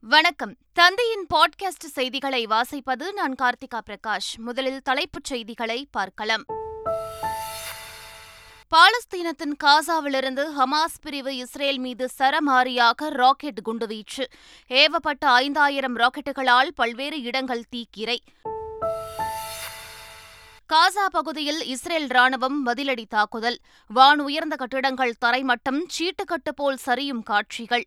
வணக்கம். தந்தையின் பாட்காஸ்ட் செய்திகளை வாசிப்பது நான் கார்த்திகா பிரகாஷ். முதலில் தலைப்புச் செய்திகளை பார்க்கலாம். பாலஸ்தீனத்தின் காசாவிலிருந்து ஹமாஸ் பிரிவு இஸ்ரேல் மீது சரமாரியாக ராக்கெட் குண்டுவீச்சு. ஏவப்பட்ட ஐந்தாயிரம் ராக்கெட்டுகளால் பல்வேறு இடங்கள் தீக்கிரை. காசா பகுதியில் இஸ்ரேல் ராணுவம் பதிலடி தாக்குதல். வான் உயர்ந்த கட்டிடங்கள் தரைமட்டம் சீட்டுக்கட்டு போல் சரியும் காட்சிகள்.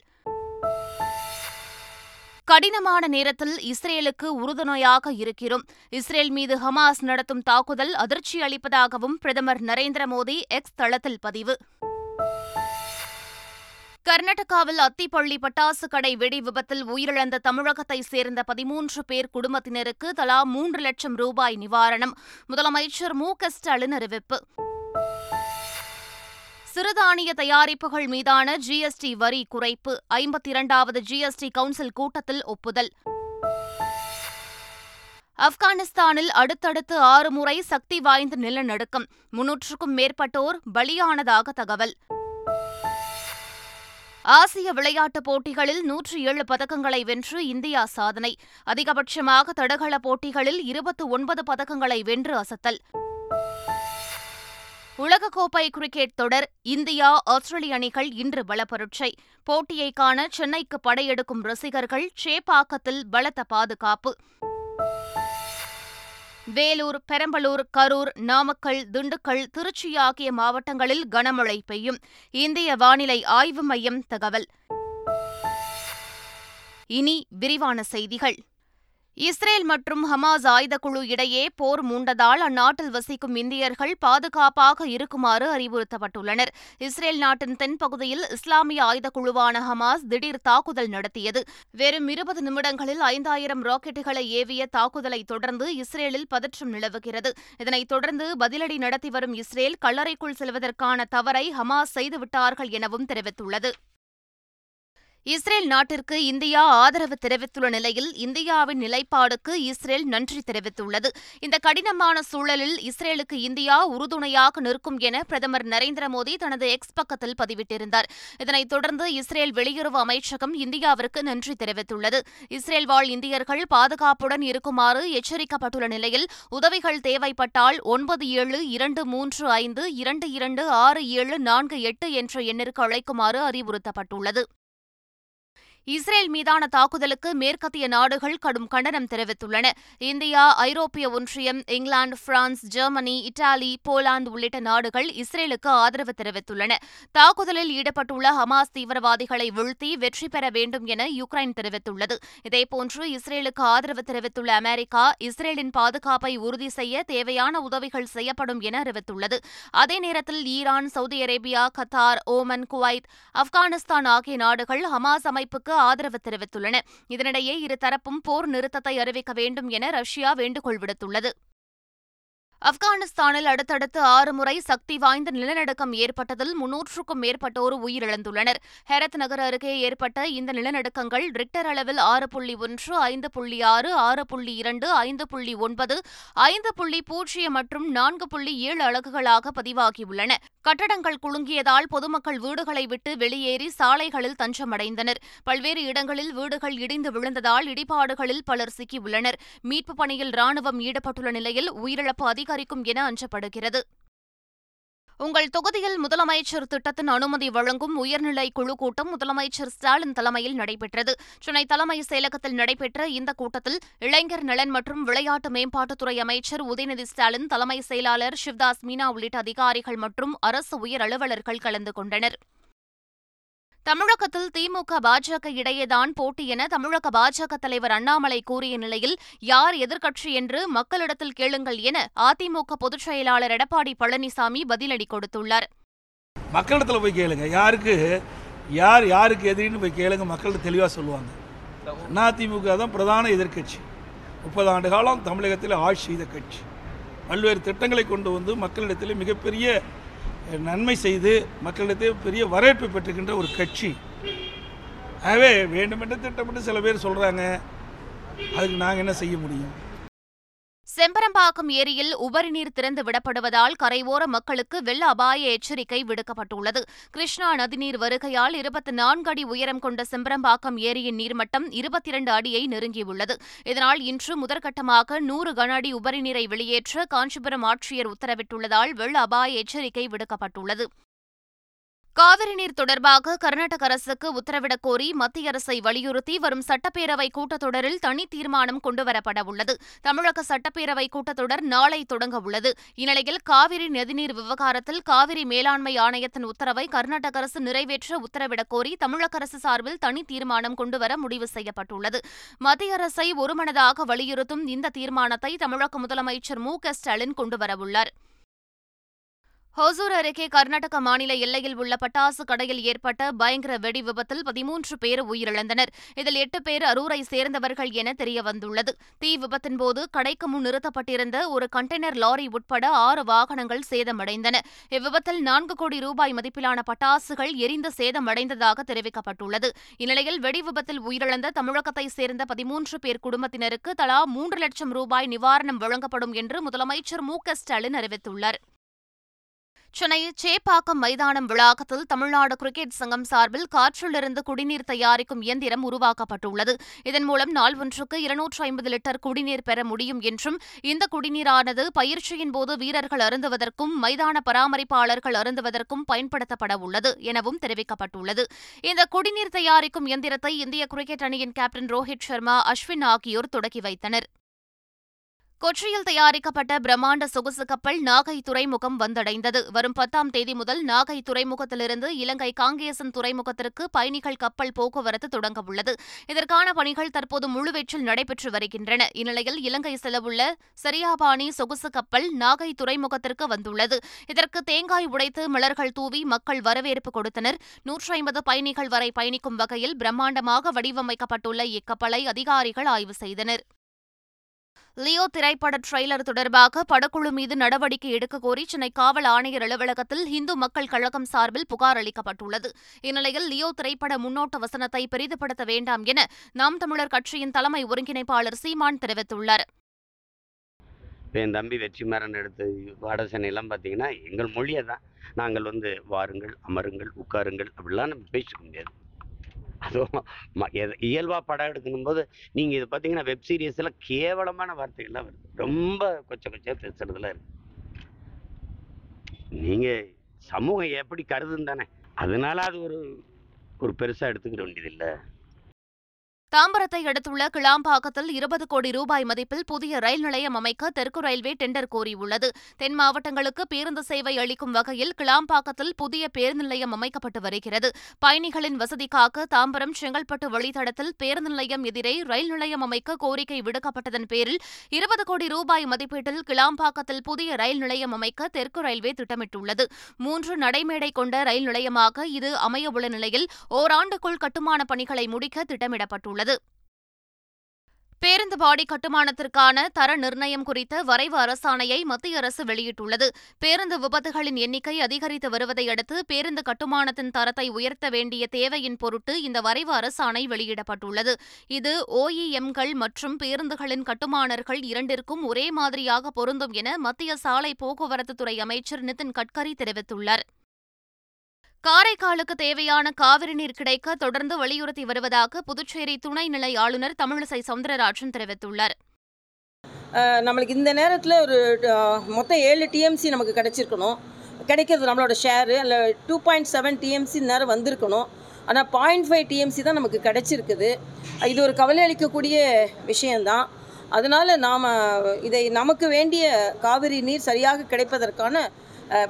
கடினமான நேரத்தில் இஸ்ரேலுக்கு உறுதுணையாக இருக்கிறோம். இஸ்ரேல் மீது ஹமாஸ் நடத்தும் தாக்குதல் அதிர்ச்சி அளிப்பதாகவும் பிரதமர் நரேந்திர மோடி எக்ஸ் தளத்தில் பதிவு. கர்நாடகாவில் அத்திப்பள்ளி பட்டாசு கடை வெடி விபத்தில் உயிரிழந்த தமிழகத்தைச் சேர்ந்த பதிமூன்று பேர் குடும்பத்தினருக்கு தலா மூன்று லட்சம் ரூபாய் நிவாரணம். முதலமைச்சர் மு க ஸ்டாலின் அறிவிப்பு. சிறுதானிய தயாரிப்புகள் மீதான ஜிஎஸ்டி வரி குறைப்பு ஐம்பத்தி இரண்டாவது ஜிஎஸ்டி கவுன்சில் கூட்டத்தில் ஒப்புதல். ஆப்கானிஸ்தானில் அடுத்தடுத்து ஆறு முறை சக்தி வாய்ந்த நிலநடுக்கம் முன்னூற்றுக்கும் மேற்பட்டோர் பலியானதாக தகவல். ஆசிய விளையாட்டுப் போட்டிகளில் நூற்றி ஏழு பதக்கங்களை வென்று இந்தியா சாதனை அதிகபட்சமாக தடகள போட்டிகளில் இருபத்து ஒன்பது பதக்கங்களை வென்று அசத்தல். உலகக்கோப்பை கிரிக்கெட் தொடர் இந்தியா ஆஸ்திரேலிய அணிகள் இன்று பலப்பரட்சை. போட்டியை காண சென்னைக்கு படையெடுக்கும் ரசிகர்கள் சேப்பாக்கத்தில் பலத்த பாதுகாப்பு. வேலூர் பெரம்பலூர் கரூர் நாமக்கல் திண்டுக்கல் திருச்சி ஆகிய மாவட்டங்களில் கனமழை பெய்யும். இந்திய வானிலை ஆய்வு மையம் தகவல். இனி விரிவான செய்திகள். இஸ்ரேல் மற்றும் ஹமாஸ் ஆயுதக்குழு இடையே போர் மூண்டதால் அந்நாட்டில் வசிக்கும் இந்தியர்கள் பாதுகாப்பாக இருக்குமாறு அறிவுறுத்தப்பட்டுள்ளனர். இஸ்ரேல் நாட்டின் தென்பகுதியில் இஸ்லாமிய ஆயுதக்குழுவான ஹமாஸ் திடீர் தாக்குதல் நடத்தியது. வெறும் இருபது நிமிடங்களில் ஐந்தாயிரம் ராக்கெட்டுகளை ஏவிய தாக்குதலை தொடர்ந்து இஸ்ரேலில் பதற்றம் நிலவுகிறது. இதனைத் தொடர்ந்து பதிலடி நடத்தி வரும் இஸ்ரேல் கல்லறைக்குள் செல்வதற்கான தவறை ஹமாஸ் செய்துவிட்டார்கள் எனவும் தெரிவித்துள்ளது. இஸ்ரேல் நாட்டிற்கு இந்தியா ஆதரவு தெரிவித்துள்ள நிலையில் இந்தியாவின் நிலைப்பாடுக்கு இஸ்ரேல் நன்றி தெரிவித்துள்ளது. இந்த கடினமான சூழலில் இஸ்ரேலுக்கு இந்தியா உறுதுணையாக நிற்கும் என பிரதமர் நரேந்திர மோடி தனது எக்ஸ் பக்கத்தில் பதிவிட்டிருந்தார். இதனைத் தொடர்ந்து இஸ்ரேல் வெளியுறவு அமைச்சகம் இந்தியாவிற்கு நன்றி தெரிவித்துள்ளது. இஸ்ரேல் வாழ் இந்தியர்கள் பாதுகாப்புடன் இருக்குமாறு எச்சரிக்கப்பட்டுள்ள நிலையில் உதவிகள் தேவைப்பட்டால் ஒன்பது ஏழு இரண்டு மூன்று ஐந்து இரண்டு இரண்டு ஆறு ஏழு நான்கு எட்டு என்ற எண்ணிற்கு அழைக்குமாறு அறிவுறுத்தப்பட்டுள்ளது. இஸ்ரேல் மீதான தாக்குதலுக்கு மேற்கத்திய நாடுகள் கடும் கண்டனம் தெரிவித்துள்ளன. இந்தியா ஐரோப்பிய ஒன்றியம் England France Germany Italy Poland உள்ளிட்ட நாடுகள் இஸ்ரேலுக்கு ஆதரவு தெரிவித்துள்ளன. தாக்குதலில் ஈடுபட்டுள்ள ஹமாஸ் தீவிரவாதிகளை வீழ்த்தி வெற்றி பெற வேண்டும் என யுக்ரைன் தெரிவித்துள்ளது. இதேபோன்று இஸ்ரேலுக்கு ஆதரவு தெரிவித்துள்ள அமெரிக்கா இஸ்ரேலின் பாதுகாப்பை உறுதி செய்ய தேவையான உதவிகள் செய்யப்படும் என அறிவித்துள்ளது. அதே நேரத்தில் Iran Saudi Arabia Qatar Oman Kuwait Afghanistan ஆகிய நாடுகள் ஹமாஸ் அமைப்புக்கு ஆதரவு தெரிவித்துள்ளன. இதனிடையே இருதரப்பும் போர் நிறுத்தத்தை அறிவிக்க வேண்டும் என ரஷ்யா வேண்டுகோள் விடுத்துள்ளது. ஆப்கானிஸ்தானில் அடுத்தடுத்து ஆறு முறை சக்தி வாய்ந்த நிலநடுக்கம் ஏற்பட்டதில் முன்னூற்றுக்கும் மேற்பட்டோர் உயிரிழந்துள்ளனர். ஹெரத் நகர் அருகே ஏற்பட்ட இந்த நிலநடுக்கங்கள் ரிக்டர் அளவில் ஆறு புள்ளி ஒன்று ஐந்து புள்ளி ஆறு ஆறு புள்ளி இரண்டு ஐந்து புள்ளி ஒன்பது ஐந்து புள்ளி பூஜ்ஜியம் மற்றும் நான்கு புள்ளி ஏழு அலகுகளாக பதிவாகியுள்ளன. கட்டடங்கள் குலுங்கியதால் பொதுமக்கள் வீடுகளை விட்டு வெளியேறி சாலைகளில் தஞ்சமடைந்தனர். பல்வேறு இடங்களில் வீடுகள் இடிந்து விழுந்ததால் இடிபாடுகளில் பலர் சிக்கியுள்ளனர். மீட்புப் பணியில் ராணுவம் ஈடுபட்டுள்ள நிலையில் உயிரிழப்பு அதிகரிக்கும் என அஞ்சப்படுகிறது. உங்கள் தொகுதியில் முதலமைச்சர் திட்டத்தின் அனுமதி வழங்கும் உயர்நிலை குழு கூட்டம் முதலமைச்சர் ஸ்டாலின் தலைமையில் நடைபெற்றது. சென்னை தலைமை செயலகத்தில் நடைபெற்ற இந்த கூட்டத்தில் இளைஞர் நலன் மற்றும் விளையாட்டு மேம்பாட்டுத்துறை அமைச்சர் உதயநிதி ஸ்டாலின் தலைமை செயலாளர் சிவ்தாஸ் மீனா உள்ளிட்ட அதிகாரிகள் மற்றும் அரசு உயர் அலுவலர்கள் கலந்து கொண்டனர். தமிழகத்தில் திமுக பாஜக இடையேதான் போட்டி என தமிழக பாஜக தலைவர் அண்ணாமலை கூறிய நிலையில் யார் எதிர்க்கட்சி என்று மக்களிடத்தில் கேளுங்கள் என அதிமுக பொதுச் செயலாளர் எடப்பாடி பழனிசாமி பதிலடி கொடுத்துள்ளார். மக்களிடத்தில் போய் கேளுங்க. யாருக்கு யார் யாருக்கு எதிரின்னு போய் கேளுங்க. மக்கள்கிட்ட தெளிவாக சொல்லுவாங்க. அதிமுக தான் பிரதான எதிர்க்கட்சி. முப்பது ஆண்டு காலம் தமிழகத்தில் ஆட்சி செய்த கட்சி. பல்வேறு திட்டங்களை கொண்டு வந்து மக்களிடத்தில் மிகப்பெரிய நன்மை செய்து மக்களிடத்தில் பெரிய வரவேற்பு பெற்றுக்கின்ற ஒரு கட்சி. ஆகவே வேண்டுமென்று திட்டமிட்டு சில பேர் சொல்கிறாங்க அதுக்கு நாங்கள் என்ன செய்ய முடியும்? செம்பரம்பாக்கம் ஏரியில் உபரிநீர் திறந்து விடப்படுவதால் கரையோர மக்களுக்கு வெள்ள அபாய எச்சரிக்கை விடுக்கப்பட்டுள்ளது. கிருஷ்ணா நதிநீர் வருகையால் இருபத்தி நான்கு அடி உயரம் கொண்ட செம்பரம்பாக்கம் ஏரியின் நீர்மட்டம் இருபத்தி இரண்டு அடியை நெருங்கியுள்ளது. இதனால் இன்று முதற்கட்டமாக நூறு கன அடி உபரிநீரை வெளியேற்ற காஞ்சிபுரம் ஆட்சியர் உத்தரவிட்டுள்ளதால் வெள்ள அபாய எச்சரிக்கை விடுக்கப்பட்டுள்ளது. காவிரி நீர் தொடர்பாக கர்நாடக அரசுக்கு உத்தரவிடக் கோரி மத்திய அரசை வலியுறுத்தி வரும் சட்டப்பேரவை கூட்டத்தொடரில் தனி தீர்மானம் கொண்டுவரப்பட உள்ளது. தமிழக சட்டப்பேரவை கூட்டத்தொடர் நாளை தொடங்க உள்ளது. இந்நிலையில் காவிரி நதிநீர் விவகாரத்தில் காவிரி மேலாண்மை ஆணையத்தின் உத்தரவை கர்நாடக அரசு நிறைவேற்ற உத்தரவிடக் கோரி தமிழக அரசு சார்பில் தனி தீர்மானம் கொண்டுவர முடிவு செய்யப்பட்டுள்ளது. மத்திய அரசை ஒருமனதாக வலியுறுத்தும் இந்த தீர்மானத்தை தமிழக முதலமைச்சர் மு க ஸ்டாலின் கொண்டுவரவுள்ளார் ஹோசூர் அருகே கர்நாடக மாநில எல்லையில் உள்ள பட்டாசு கடையில் ஏற்பட்ட பயங்கர வெடி விபத்தில் பதிமூன்று பேர் உயிரிழந்தனர். இதில் எட்டு பேர் அரூரை சேர்ந்தவர்கள் என தெரியவந்துள்ளது. தீ விபத்தின்போது கடைக்கு முன் நிறுத்தப்பட்டிருந்த ஒரு கண்டெய்னர் லாரி உட்பட ஆறு வாகனங்கள் சேதமடைந்தன. இவ்விபத்தில் நான்கு கோடி ரூபாய் மதிப்பிலான பட்டாசுகள் எரிந்து சேதமடைந்ததாக தெரிவிக்கப்பட்டுள்ளது. இந்நிலையில் வெடி விபத்தில் உயிரிழந்த தமிழகத்தை சேர்ந்த பதிமூன்று பேர் குடும்பத்தினருக்கு தலா மூன்று லட்சம் ரூபாய் நிவாரணம் வழங்கப்படும் என்று முதலமைச்சர் மு க ஸ்டாலின் அறிவித்துள்ளார். சென்னை சேப்பாக்கம் மைதானம் வளாகத்தில் தமிழ்நாடு கிரிக்கெட் சங்கம் சார்பில் காற்றிலிருந்து குடிநீர் தயாரிக்கும் இயந்திரம் உருவாக்கப்பட்டுள்ளது. இதன் மூலம் நாள் ஒன்றுக்கு இருநூற்று ஐம்பது லிட்டர் குடிநீர் பெற முடியும் என்றும் இந்த குடிநீரானது பயிற்சியின் போது வீரர்கள் அருந்துவதற்கும் மைதான பராமரிப்பாளர்கள் அருந்துவதற்கும் பயன்படுத்தப்பட உள்ளது எனவும் தெரிவிக்கப்பட்டுள்ளது. இந்த குடிநீர் தயாரிக்கும் இயந்திரத்தை இந்திய கிரிக்கெட் அணியின் கேப்டன் ரோஹித் சர்மா அஸ்வின் ஆகியோர் தொடக்கி வைத்தனர். கொச்சியில் தயாரிக்கப்பட்ட பிரம்மாண்ட சொகுசு கப்பல் நாகை துறைமுகம் வந்தடைந்தது. வரும் பத்தாம் தேதி முதல் நாகை துறைமுகத்திலிருந்து இலங்கை காங்கேசன் துறைமுகத்திற்கு பயணிகள் கப்பல் போக்குவரத்து தொடங்க உள்ளது இதற்கான பணிகள் தற்போது முழுவீச்சில் நடைபெற்று வருகின்றன. இந்நிலையில் இலங்கை செல்லவுள்ள சரியாபாணி சொகுசு கப்பல் நாகை துறைமுகத்திற்கு வந்துள்ளது. இதற்கு தேங்காய் உடைத்து மலர்கள் தூவி மக்கள் வரவேற்பு கொடுத்தனர். நூற்றி ஐம்பது பயணிகள் வரை பயணிக்கும் வகையில் பிரம்மாண்டமாக வடிவமைக்கப்பட்டுள்ள இக்கப்பலை அதிகாரிகள் ஆய்வு செய்தனர். லியோ திரைப்பட ட்ரெய்லர் தொடர்பாக படக்குழு மீது நடவடிக்கை எடுக்க கோரி சென்னை காவல் ஆணையர் அலுவலகத்தில் இந்து மக்கள் கழகம் சார்பில் புகார் அளிக்கப்பட்டுள்ளது. இந்நிலையில் லியோ திரைப்பட முன்னோட்ட வசனத்தை பெரிதுபடுத்த வேண்டாம் என நாம் தமிழர் கட்சியின் தலைமை ஒருங்கிணைப்பாளர் சீமான் தெரிவித்துள்ளார். இப்போ என் தம்பி வெற்றிமாறன் எடுத்த வட சென்னையெல்லாம் பார்த்தீங்கன்னா எங்கள் மொழியை தான் நாங்கள் வந்து வாருங்கள் அமருங்கள் உட்காருங்கள் அப்படிலாம் நம்ம பேசிக்க முடியாது. அதுவும் இயல்பாக படம் எடுக்கணும் போது நீங்கள் இது பார்த்தீங்கன்னா வெப் சீரியஸில் கேவலமான வார்த்தைகள்லாம் வருது. ரொம்ப கொச்ச கொச்சையாக பேசுறதுல இருக்கு. நீங்கள் சமூகம் எப்படி கருதுன்னு தானே அதனால அது ஒரு ஒரு பெருசாக எடுத்துக்கிட வேண்டியதில்லை. தாம்பரத்தை அடுத்துள்ள கிளாம்பாக்கத்தில் இருபது கோடி ரூபாய் மதிப்பில் புதிய ரயில் நிலையம் அமைக்க தெற்கு ரயில்வே டெண்டர் கோரியுள்ளது. தென் மாவட்டங்களுக்கு பேருந்து சேவை அளிக்கும் வகையில் கிளாம்பாக்கத்தில் புதிய பேருந்து நிலையம் அமைக்கப்பட்டு வருகிறது. பயணிகளின் வசதிக்காக தாம்பரம் செங்கல்பட்டு வழித்தடத்தில் பேருந்து நிலையம் எதிரே ரயில் நிலையம் அமைக்க கோரிக்கை விடுக்கப்பட்டதன் பேரில் இருபது கோடி ரூபாய் மதிப்பீட்டில் கிளாம்பாக்கத்தில் புதிய ரயில் நிலையம் அமைக்க தெற்கு ரயில்வே திட்டமிட்டுள்ளது. மூன்று நடைமேடை கொண்ட ரயில் நிலையமாக இது அமையவுள்ள நிலையில் ஓராண்டுக்குள் கட்டுமான பணிகளை முடிக்க திட்டமிடப்பட்டுள்ளது. உள்ளது பேருந்து பாடி கட்டுமானத்திற்கான தர நிர்ணயம் குறித்த வரைவு அரசாணையை மத்திய அரசு வெளியிட்டுள்ளது. பேருந்து விபத்துகளின் எண்ணிக்கை அதிகரித்து வருவதை அடுத்து பேருந்து கட்டுமானத்தின் தரத்தை உயர்த்த வேண்டிய தேவையின் பொருட்டு இந்த வரைவு அரசாணை வெளியிடப்பட்டுள்ளது. இது ஓஇஎம்கள் மற்றும் பேருந்துகளின் கட்டுமானர்கள் இரண்டிற்கும் ஒரே மாதிரியாக பொருந்தும் என மத்திய சாலை போக்குவரத்துத்துறை அமைச்சர் நிதின் கட்கரி தெரிவித்துள்ளார். காரைக்காலுக்கு தேவையான காவிரி நீர் கிடைக்க தொடர்ந்து வலியுறுத்தி வருவதாக புதுச்சேரி துணைநிலை ஆளுநர் தமிழிசை சவுந்தரராஜன் தெரிவித்துள்ளார். நம்மளுக்கு இந்த நேரத்தில் ஒரு மொத்தம் ஏழு டிஎம்சி நமக்கு கிடைச்சிருக்கணும். கிடைக்கிறது நம்மளோட ஷேரு இல்லை டூ பாயிண்ட் செவன் டிஎம்சி நேரம் வந்திருக்கணும். ஆனால் பாயிண்ட் ஃபைவ் டிஎம்சி தான் நமக்கு கிடைச்சிருக்குது. இது ஒரு கவலை அளிக்கக்கூடிய விஷயந்தான் அதனால் நாம் இதை நமக்கு வேண்டிய காவிரி நீர் சரியாக கிடைப்பதற்கான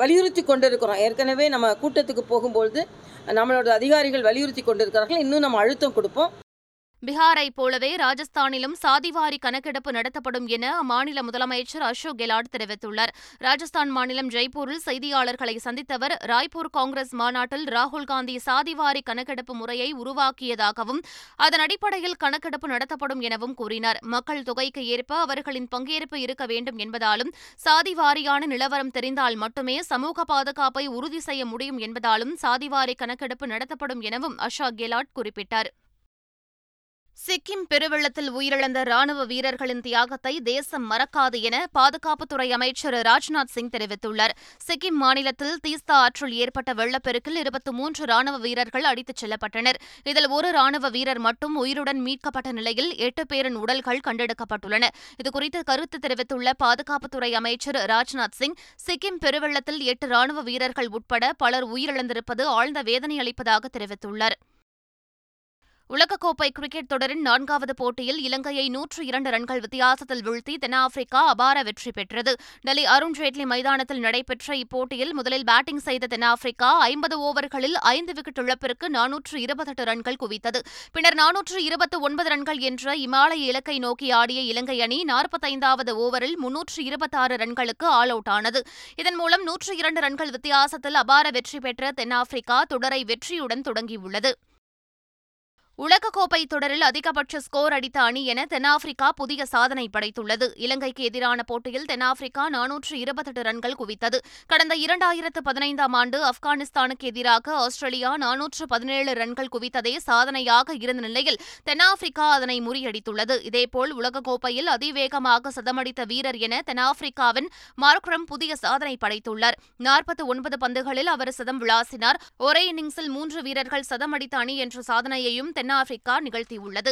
வலியுறுத்தி கொண்டிருக்கிறோம். ஏற்கனவே நம்ம கூட்டத்துக்கு போகும்பொழுது நம்மளோட அதிகாரிகள் வலியுறுத்தி கொண்டிருக்கிறார்கள். இன்னும் நம்ம அழுத்தம் கொடுப்போம். பீகாரைப் போலவே ராஜஸ்தானிலும் சாதிவாரி கணக்கெடுப்பு நடத்தப்படும் என அம்மாநில முதலமைச்சர் அசோக் கெலாட் தெரிவித்துள்ளார். ராஜஸ்தான் மாநிலம் ஜெய்ப்பூரில் செய்தியாளர்களை சந்தித்தவர் ராய்ப்பூர் காங்கிரஸ் மாநாட்டில் ராகுல் காந்தி சாதிவாரி கணக்கெடுப்பு முறையை உருவாக்கியதாகவும் அதன் அடிப்படையில் கணக்கெடுப்பு நடத்தப்படும் எனவும் கூறினார். மக்கள் தொகைக்கு ஏற்ப அவர்களின் பங்கேற்பு இருக்க வேண்டும் என்பதாலும் சாதிவாரியான நிலவரம் தெரிந்தால் மட்டுமே சமூக பாதுகாப்பை உறுதி செய்ய முடியும் என்பதாலும் சாதிவாரி கணக்கெடுப்பு நடத்தப்படும் எனவும் அசோக் கெலாட் குறிப்பிட்டார். சிக்கிம் பெருவெள்ளத்தில் உயிரிழந்த ராணுவ வீரர்களின் தியாகத்தை தேசம் மறக்காது என பாதுகாப்புத்துறை அமைச்சர் ராஜ்நாத் சிங் தெரிவித்துள்ளார். சிக்கிம் மாநிலத்தில் தீஸ்தா ஆற்றில் ஏற்பட்ட வெள்ளப்பெருக்கில் இருபத்தி மூன்று ராணுவ வீரர்கள் அடித்துச் செல்லப்பட்டனர். இதில் ஒரு ராணுவ வீரர் மட்டும் உயிருடன் மீட்கப்பட்ட நிலையில் எட்டு பேரின் உடல்கள் கண்டெடுக்கப்பட்டுள்ளன. இதுகுறித்து கருத்து தெரிவித்துள்ள பாதுகாப்புத்துறை அமைச்சர் ராஜ்நாத் சிங் சிக்கிம் பெருவெள்ளத்தில் எட்டு ராணுவ வீரர்கள் உட்பட பலர் உயிரிழந்திருப்பது ஆழ்ந்த வேதனை அளிப்பதாக தெரிவித்துள்ளார். உலகக்கோப்பை கிரிக்கெட் தொடரின் நான்காவது போட்டியில் இலங்கையை நூற்று இரண்டு ரன்கள் வித்தியாசத்தில் வீழ்த்தி தென்னாப்பிரிக்கா அபார வெற்றி பெற்றது. டெல்லி அருண் ஜேட்லி மைதானத்தில் நடைபெற்ற இப்போட்டியில் முதலில் பேட்டிங் செய்த தென்னாப்பிரிக்கா ஐம்பது ஓவர்களில் ஐந்து விக்கெட் இழப்பிற்கு நானூற்று இருபத்தெட்டு ரன்கள் குவித்தது. பின்னர் நானூற்று இருபத்து ஒன்பது ரன்கள் என்ற இமாலய இலக்கை நோக்கி ஆடிய இலங்கை அணி நாற்பத்தைந்தாவது ஓவரில் முன்னூற்று இருபத்தாறு ரன்களுக்கு ஆல் அவுட் ஆனது. இதன் மூலம் நூற்று இரண்டு ரன்கள் வித்தியாசத்தில் அபார வெற்றி பெற்ற தென்னாப்பிரிக்கா தொடரை வெற்றியுடன் தொடங்கியுள்ளது. உலகக்கோப்பை தொடரில் அதிகபட்ச ஸ்கோர் அடித்த அணி என தென்னாப்பிரிக்கா புதிய சாதனை படைத்துள்ளது. இலங்கைக்கு எதிரான போட்டியில் தென்னாப்பிரிக்கா நானூற்று இருபத்தெட்டு ரன்கள் குவித்தது. கடந்த இரண்டாயிரத்து பதினைந்தாம் ஆண்டு ஆப்கானிஸ்தானுக்கு எதிராக ஆஸ்திரேலியா நானூற்று பதினேழு ரன்கள் குவித்ததே சாதனையாக இருந்த நிலையில் தென்னாப்பிரிக்கா அதனை முறியடித்துள்ளது. இதேபோல் உலகக்கோப்பையில் அதிவேகமாக சதமடித்த வீரர் என தென்னாப்பிரிக்காவின் மார்க்ரம் புதிய சாதனை படைத்துள்ளார். நாற்பத்தி ஒன்பது பந்துகளில் அவர் சதம் விளாசினார். ஒரே இன்னிங்ஸில் மூன்று வீரர்கள் சதமடித்த அணி என்ற சாதனையையும் தென் தென்னாப்பிரிக்கா நிகழ்த்தியுள்ளது.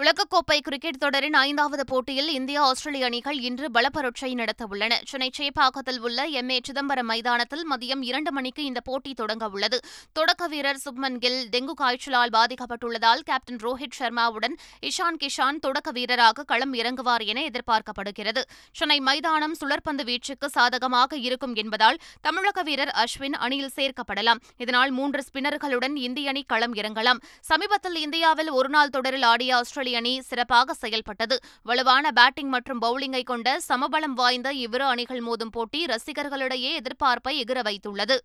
உலகக்கோப்பை கிரிக்கெட் தொடரின் ஐந்தாவது போட்டியில் இந்தியா ஆஸ்திரேலிய அணிகள் இன்று பலப்பரட்சை நடத்தவுள்ளன. சென்னை சேப்பாக்கத்தில் உள்ள எம் ஏ சிதம்பரம் மைதானத்தில் மதியம் இரண்டு மணிக்கு இந்த போட்டி தொடங்க உள்ளது. தொடக்க வீரர் சுப்மன் கில் டெங்கு காய்ச்சலால் பாதிக்கப்பட்டுள்ளதால் கேப்டன் ரோஹித் சர்மாவுடன் இஷான் கிஷான் தொடக்க வீரராக களம் இறங்குவார் என எதிர்பார்க்கப்படுகிறது. சென்னை மைதானம் சுழற்பந்து வீச்சுக்கு சாதகமாக இருக்கும் என்பதால் தமிழக வீரர் அஸ்வின் அணியில் சேர்க்கப்படலாம். இதனால் மூன்று ஸ்பின்னர்களுடன் இந்திய அணி களம் இறங்கலாம். சமீபத்தில் இந்தியாவில் ஒருநாள் தொடரில் ஆடிய ஆஸ்திரேலிய அணி சிறப்பாக செயல்பட்டது. வலுவான பேட்டிங் மற்றும் பவுலிங்கை கொண்ட சமபலம் வாய்ந்த இவ்விரு அணிகள் மோதும் போட்டி ரசிகர்களிடையே எதிர்பார்ப்பை எகிர வைத்துள்ளது.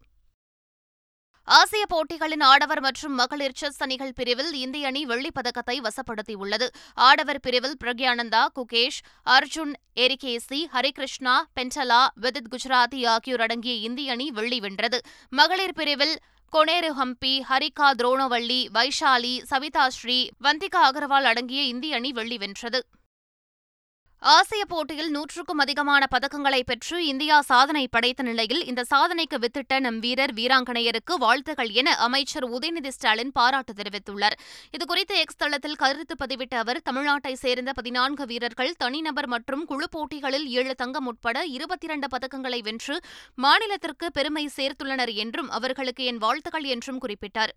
ஆசிய போட்டிகளின் ஆடவர் மற்றும் மகளிர் செஸ் அணிகள் பிரிவில் இந்திய அணி வெள்ளிப் பதக்கத்தை வசப்படுத்தியுள்ளது. ஆடவர் பிரிவில் பிரக்யானந்தா குகேஷ் அர்ஜுன் எரிகேசி ஹரிகிருஷ்ணா பென்டலா விதித் குஜராத்தி ஆகியோர் அடங்கிய இந்திய அணி வெள்ளி வென்றது. மகளிர் பிரிவில் கொனேரு ஹம்பி ஹரிகா துரோணவள்ளி வைஷாலி சவிதா ஸ்ரீ வந்திகா அகர்வால் அடங்கிய இந்திய அணி வெள்ளி வென்றது. ஆசிய போட்டியில் நூற்றுக்கும் அதிகமான பதக்கங்களை பெற்று இந்தியா சாதனை படைத்த நிலையில் இந்த சாதனைக்கு வித்திட்ட நம் வீரர் வீராங்கனையருக்கு வாழ்த்துகள் என அமைச்சர் உதயநிதி ஸ்டாலின் பாராட்டு தெரிவித்துள்ளார். இதுகுறித்து எக்ஸ் தளத்தில் கருத்து பதிவிட்ட அவர் தமிழ்நாட்டை சேர்ந்த பதினான்கு வீரர்கள் தனிநபர் மற்றும் குழு போட்டிகளில் ஏழு தங்கம் உட்பட இருபத்தி இரண்டு பதக்கங்களை வென்று மாநிலத்திற்கு பெருமை சேர்த்துள்ளனர் என்றும் அவர்களுக்கு என் வாழ்த்துக்கள் என்றும் குறிப்பிட்டார்.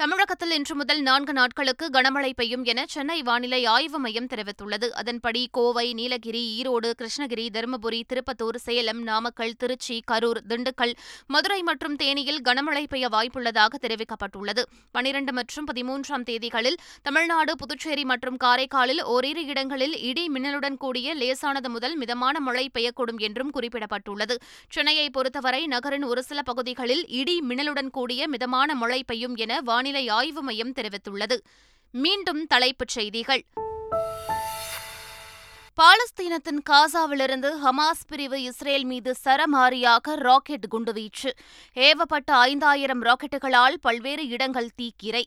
தமிழகத்தில் இன்று முதல் நான்கு நாட்களுக்கு கனமழை பெய்யும் என சென்னை வானிலை ஆய்வு மையம் தெரிவித்துள்ளது. அதன்படி கோவை நீலகிரி ஈரோடு கிருஷ்ணகிரி தருமபுரி திருப்பத்தூர் சேலம் நாமக்கல் திருச்சி கரூர் திண்டுக்கல் மதுரை மற்றும் தேனியில் கனமழை பெய்ய வாய்ப்புள்ளதாக தெரிவிக்கப்பட்டுள்ளது. பனிரண்டு மற்றும் பதிமூன்றாம் தேதிகளில் தமிழ்நாடு புதுச்சேரி மற்றும் காரைக்காலில் ஓரிரு இடங்களில் இடி மின்னலுடன் கூடிய லேசானது முதல் மிதமான மழை பெய்யக்கூடும் என்றும் குறிப்பிடப்பட்டுள்ளது. சென்னையை பொறுத்தவரை நகரின் ஒரு சில பகுதிகளில் இடி மின்னலுடன் கூடிய மிதமான மழை பெய்யும் என வானிலை வானிலை ஆய்வு மையம் தெரிவித்துள்ளது. மீண்டும் தலைப்புச் செய்திகள். பாலஸ்தீனத்தின் காசாவிலிருந்து ஹமாஸ் பிரிவு இஸ்ரேல் மீது சரமாரியாக ராக்கெட் குண்டுவீச்சு. ஏவப்பட்ட ஐந்தாயிரம் ராக்கெட்டுகளால் பல்வேறு இடங்கள் தீக்கிரை.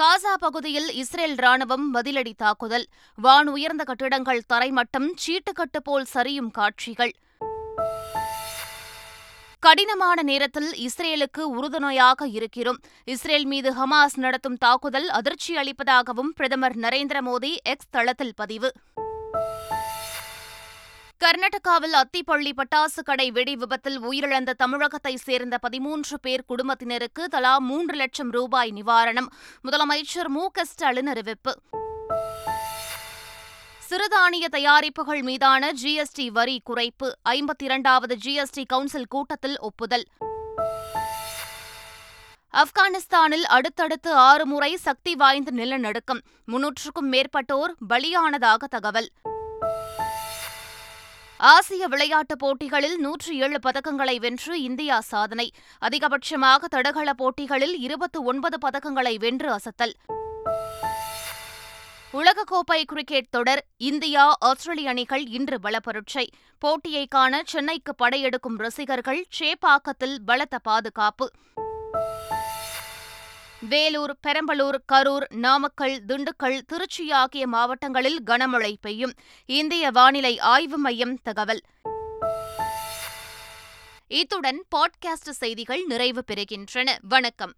காசா பகுதியில் இஸ்ரேல் ராணுவம் பதிலடி தாக்குதல். வான் உயர்ந்த கட்டிடங்கள் தரைமட்டம் சீட்டுக்கட்டு போல் சரியும் காட்சிகள். கடினமான நேரத்தில் இஸ்ரேலுக்கு உறுதுணையாக இருக்கிறோம். இஸ்ரேல் மீது ஹமாஸ் நடத்தும் தாக்குதல் அதிர்ச்சி அளிப்பதாகவும் பிரதமர் நரேந்திர மோடி எக்ஸ் தளத்தில் பதிவு. கர்நாடகாவில் அத்திப்பள்ளி பட்டாசு கடை வெடி விபத்தில் உயிரிழந்த தமிழகத்தை சேர்ந்த பதிமூன்று பேர் குடும்பத்தினருக்கு தலா மூன்று லட்சம் ரூபாய் நிவாரணம். முதலமைச்சர் மு க ஸ்டாலின் அறிவிப்பு. சிறுதானிய தயாரிப்புகள் மீதான ஜிஎஸ்டி வரி குறைப்பு ஐம்பத்தி இரண்டாவது ஜிஎஸ்டி கவுன்சில் கூட்டத்தில் ஒப்புதல். ஆப்கானிஸ்தானில் அடுத்தடுத்து ஆறு முறை சக்தி வாய்ந்த நிலநடுக்கம் முன்னூற்றுக்கும் மேற்பட்டோர் பலியானதாக தகவல். ஆசிய விளையாட்டுப் போட்டிகளில் நூற்றி ஏழு பதக்கங்களை வென்று இந்தியா சாதனை அதிகபட்சமாக தடகள போட்டிகளில் இருபத்து ஒன்பது பதக்கங்களை வென்று அசத்தல். உலகக்கோப்பை கிரிக்கெட் தொடர் இந்தியா ஆஸ்திரேலிய அணிகள் இன்று பலப்பரட்சை. போட்டியை காண சென்னைக்கு படையெடுக்கும் ரசிகர்கள் சேப்பாக்கத்தில் பலத்த பாதுகாப்பு. வேலூர் பெரம்பலூர் கரூர் நாமக்கல் திண்டுக்கல் திருச்சி ஆகிய மாவட்டங்களில் கனமழை பெய்யும். இந்திய வானிலை ஆய்வு மையம் தகவல். இத்துடன் பாட்காஸ்ட் செய்திகள் நிறைவு பெறுகின்றன. வணக்கம்.